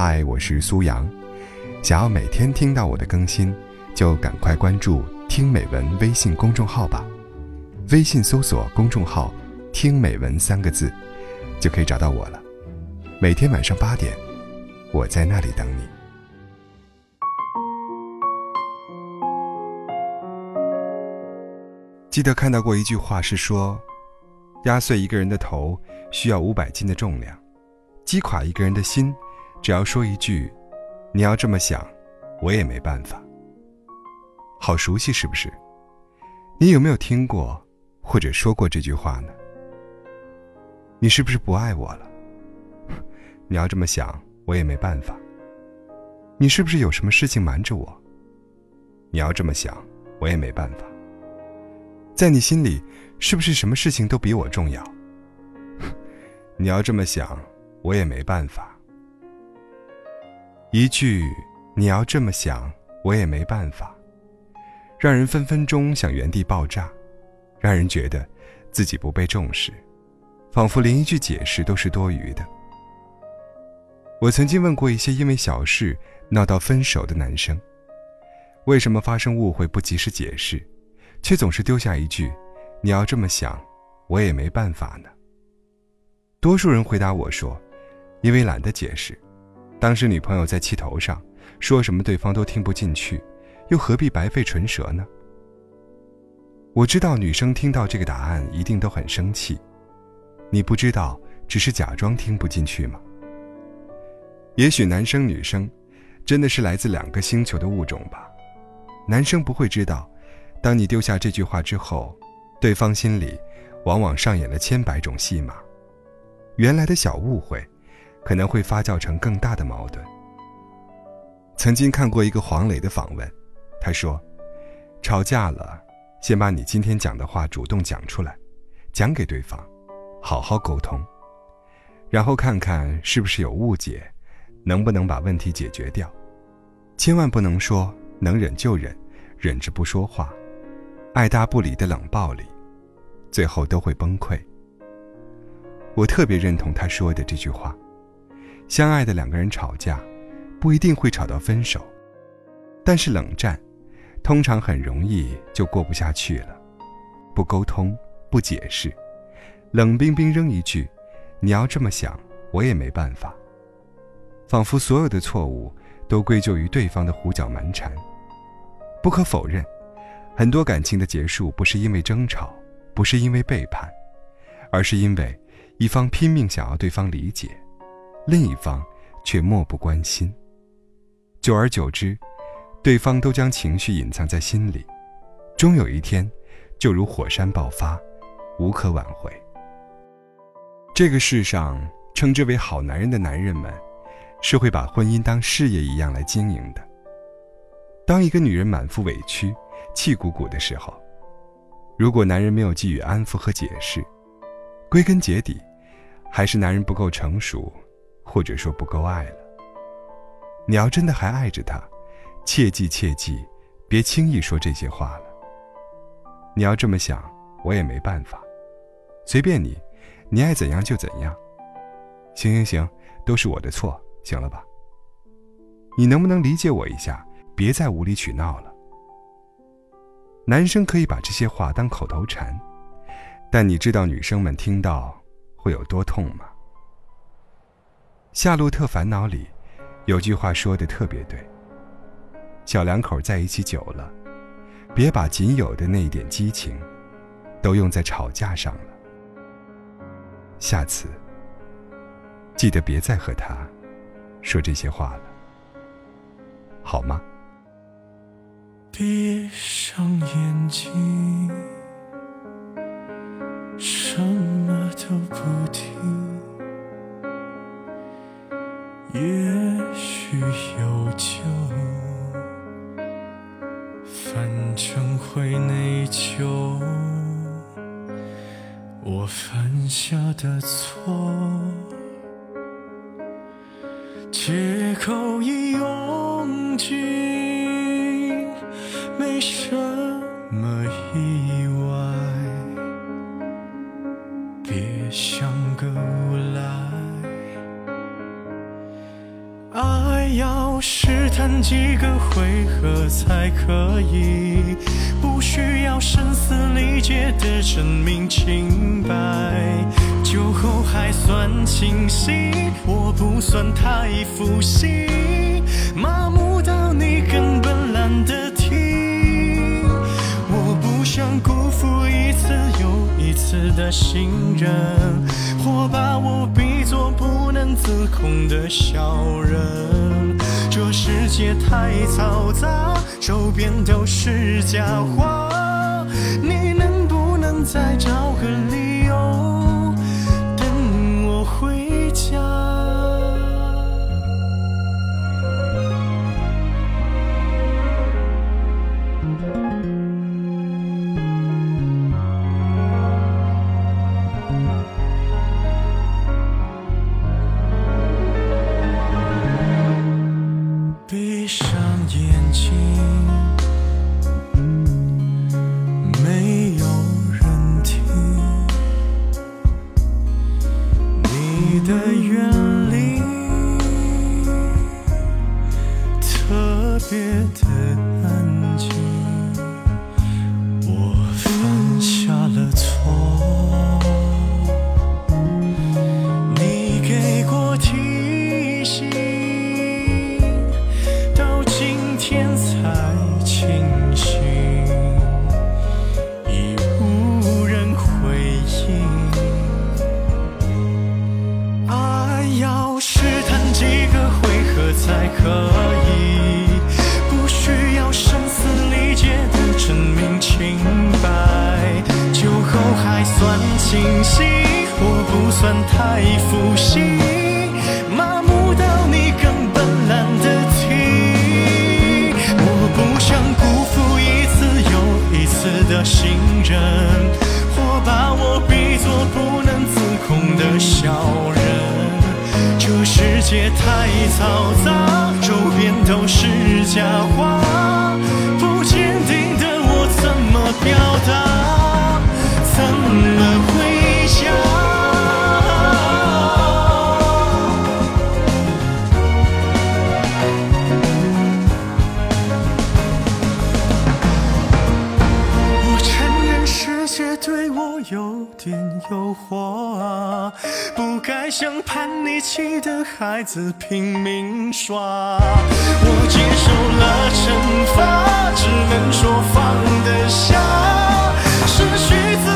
嗨，我是苏阳。想要每天听到我的更新，就赶快关注“听美文”微信公众号吧。微信搜索公众号“听美文”三个字，就可以找到我了。每天晚上八点，我在那里等你。记得看到过一句话，是说，压碎一个人的头需要五百斤的重量，击垮一个人的心。只要说一句，你要这么想，我也没办法。好熟悉，是不是？你有没有听过或者说过这句话呢？你是不是不爱我了？你要这么想，我也没办法。你是不是有什么事情瞒着我？你要这么想，我也没办法。在你心里，是不是什么事情都比我重要？你要这么想，我也没办法。一句“你要这么想，我也没办法”，让人分分钟想原地爆炸，让人觉得自己不被重视，仿佛连一句解释都是多余的。我曾经问过一些因为小事闹到分手的男生，为什么发生误会不及时解释，却总是丢下一句“你要这么想，我也没办法呢”？多数人回答我说：“因为懒得解释。”当时女朋友在气头上，说什么对方都听不进去，又何必白费唇舌呢？我知道女生听到这个答案一定都很生气，你不知道只是假装听不进去吗？也许男生女生真的是来自两个星球的物种吧。男生不会知道，当你丢下这句话之后，对方心里往往上演了千百种戏码，原来的小误会。可能会发酵成更大的矛盾。曾经看过一个黄磊的访问，他说：“吵架了，先把你今天讲的话主动讲出来，讲给对方，好好沟通，然后看看是不是有误解，能不能把问题解决掉。千万不能说能忍就忍，忍着不说话，爱答不理的冷暴力，最后都会崩溃。”我特别认同他说的这句话。相爱的两个人吵架，不一定会吵到分手，但是冷战，通常很容易就过不下去了。不沟通，不解释，冷冰冰扔一句：“你要这么想，我也没办法。”仿佛所有的错误都归咎于对方的胡搅蛮缠。不可否认，很多感情的结束不是因为争吵，不是因为背叛，而是因为一方拼命想要对方理解。另一方却漠不关心，久而久之，对方都将情绪隐藏在心里，终有一天，就如火山爆发，无可挽回。这个世上称之为好男人的男人们，是会把婚姻当事业一样来经营的。当一个女人满腹委屈、气鼓鼓的时候，如果男人没有给予安抚和解释，归根结底，还是男人不够成熟。或者说不够爱了。你要真的还爱着他，切记切记，别轻易说这些话了。你要这么想，我也没办法，随便你，你爱怎样就怎样。行行行，都是我的错，行了吧？你能不能理解我一下？别再无理取闹了。男生可以把这些话当口头禅，但你知道女生们听到会有多痛吗？《夏洛特烦恼》里有句话说的特别对：小两口在一起久了，别把仅有的那一点激情都用在吵架上了。下次记得别再和他说这些话了，好吗？闭上眼睛，什么都不听。也许有救，反正会内疚。我犯下的错，借口已用尽，没什么意外。别像个试探几个回合才可以，不需要声嘶力竭的证明清白。酒后还算清醒，我不算太负心，麻木到你根本懒得听。我不想辜负一次又一次的信任，或把我比作不能自控的小人。世界太嘈杂，周边都是假话，你能不能再找个理由等我回眼睛，算清晰，我不算太负心，麻木到你根本懒得听。我不想辜负一次又一次的信任，或把我比作不能自控的小人。这世界太嘈杂，周边都是假话，不该像叛逆期的孩子拼命耍。我接受了惩罚，只能说放得下，失去自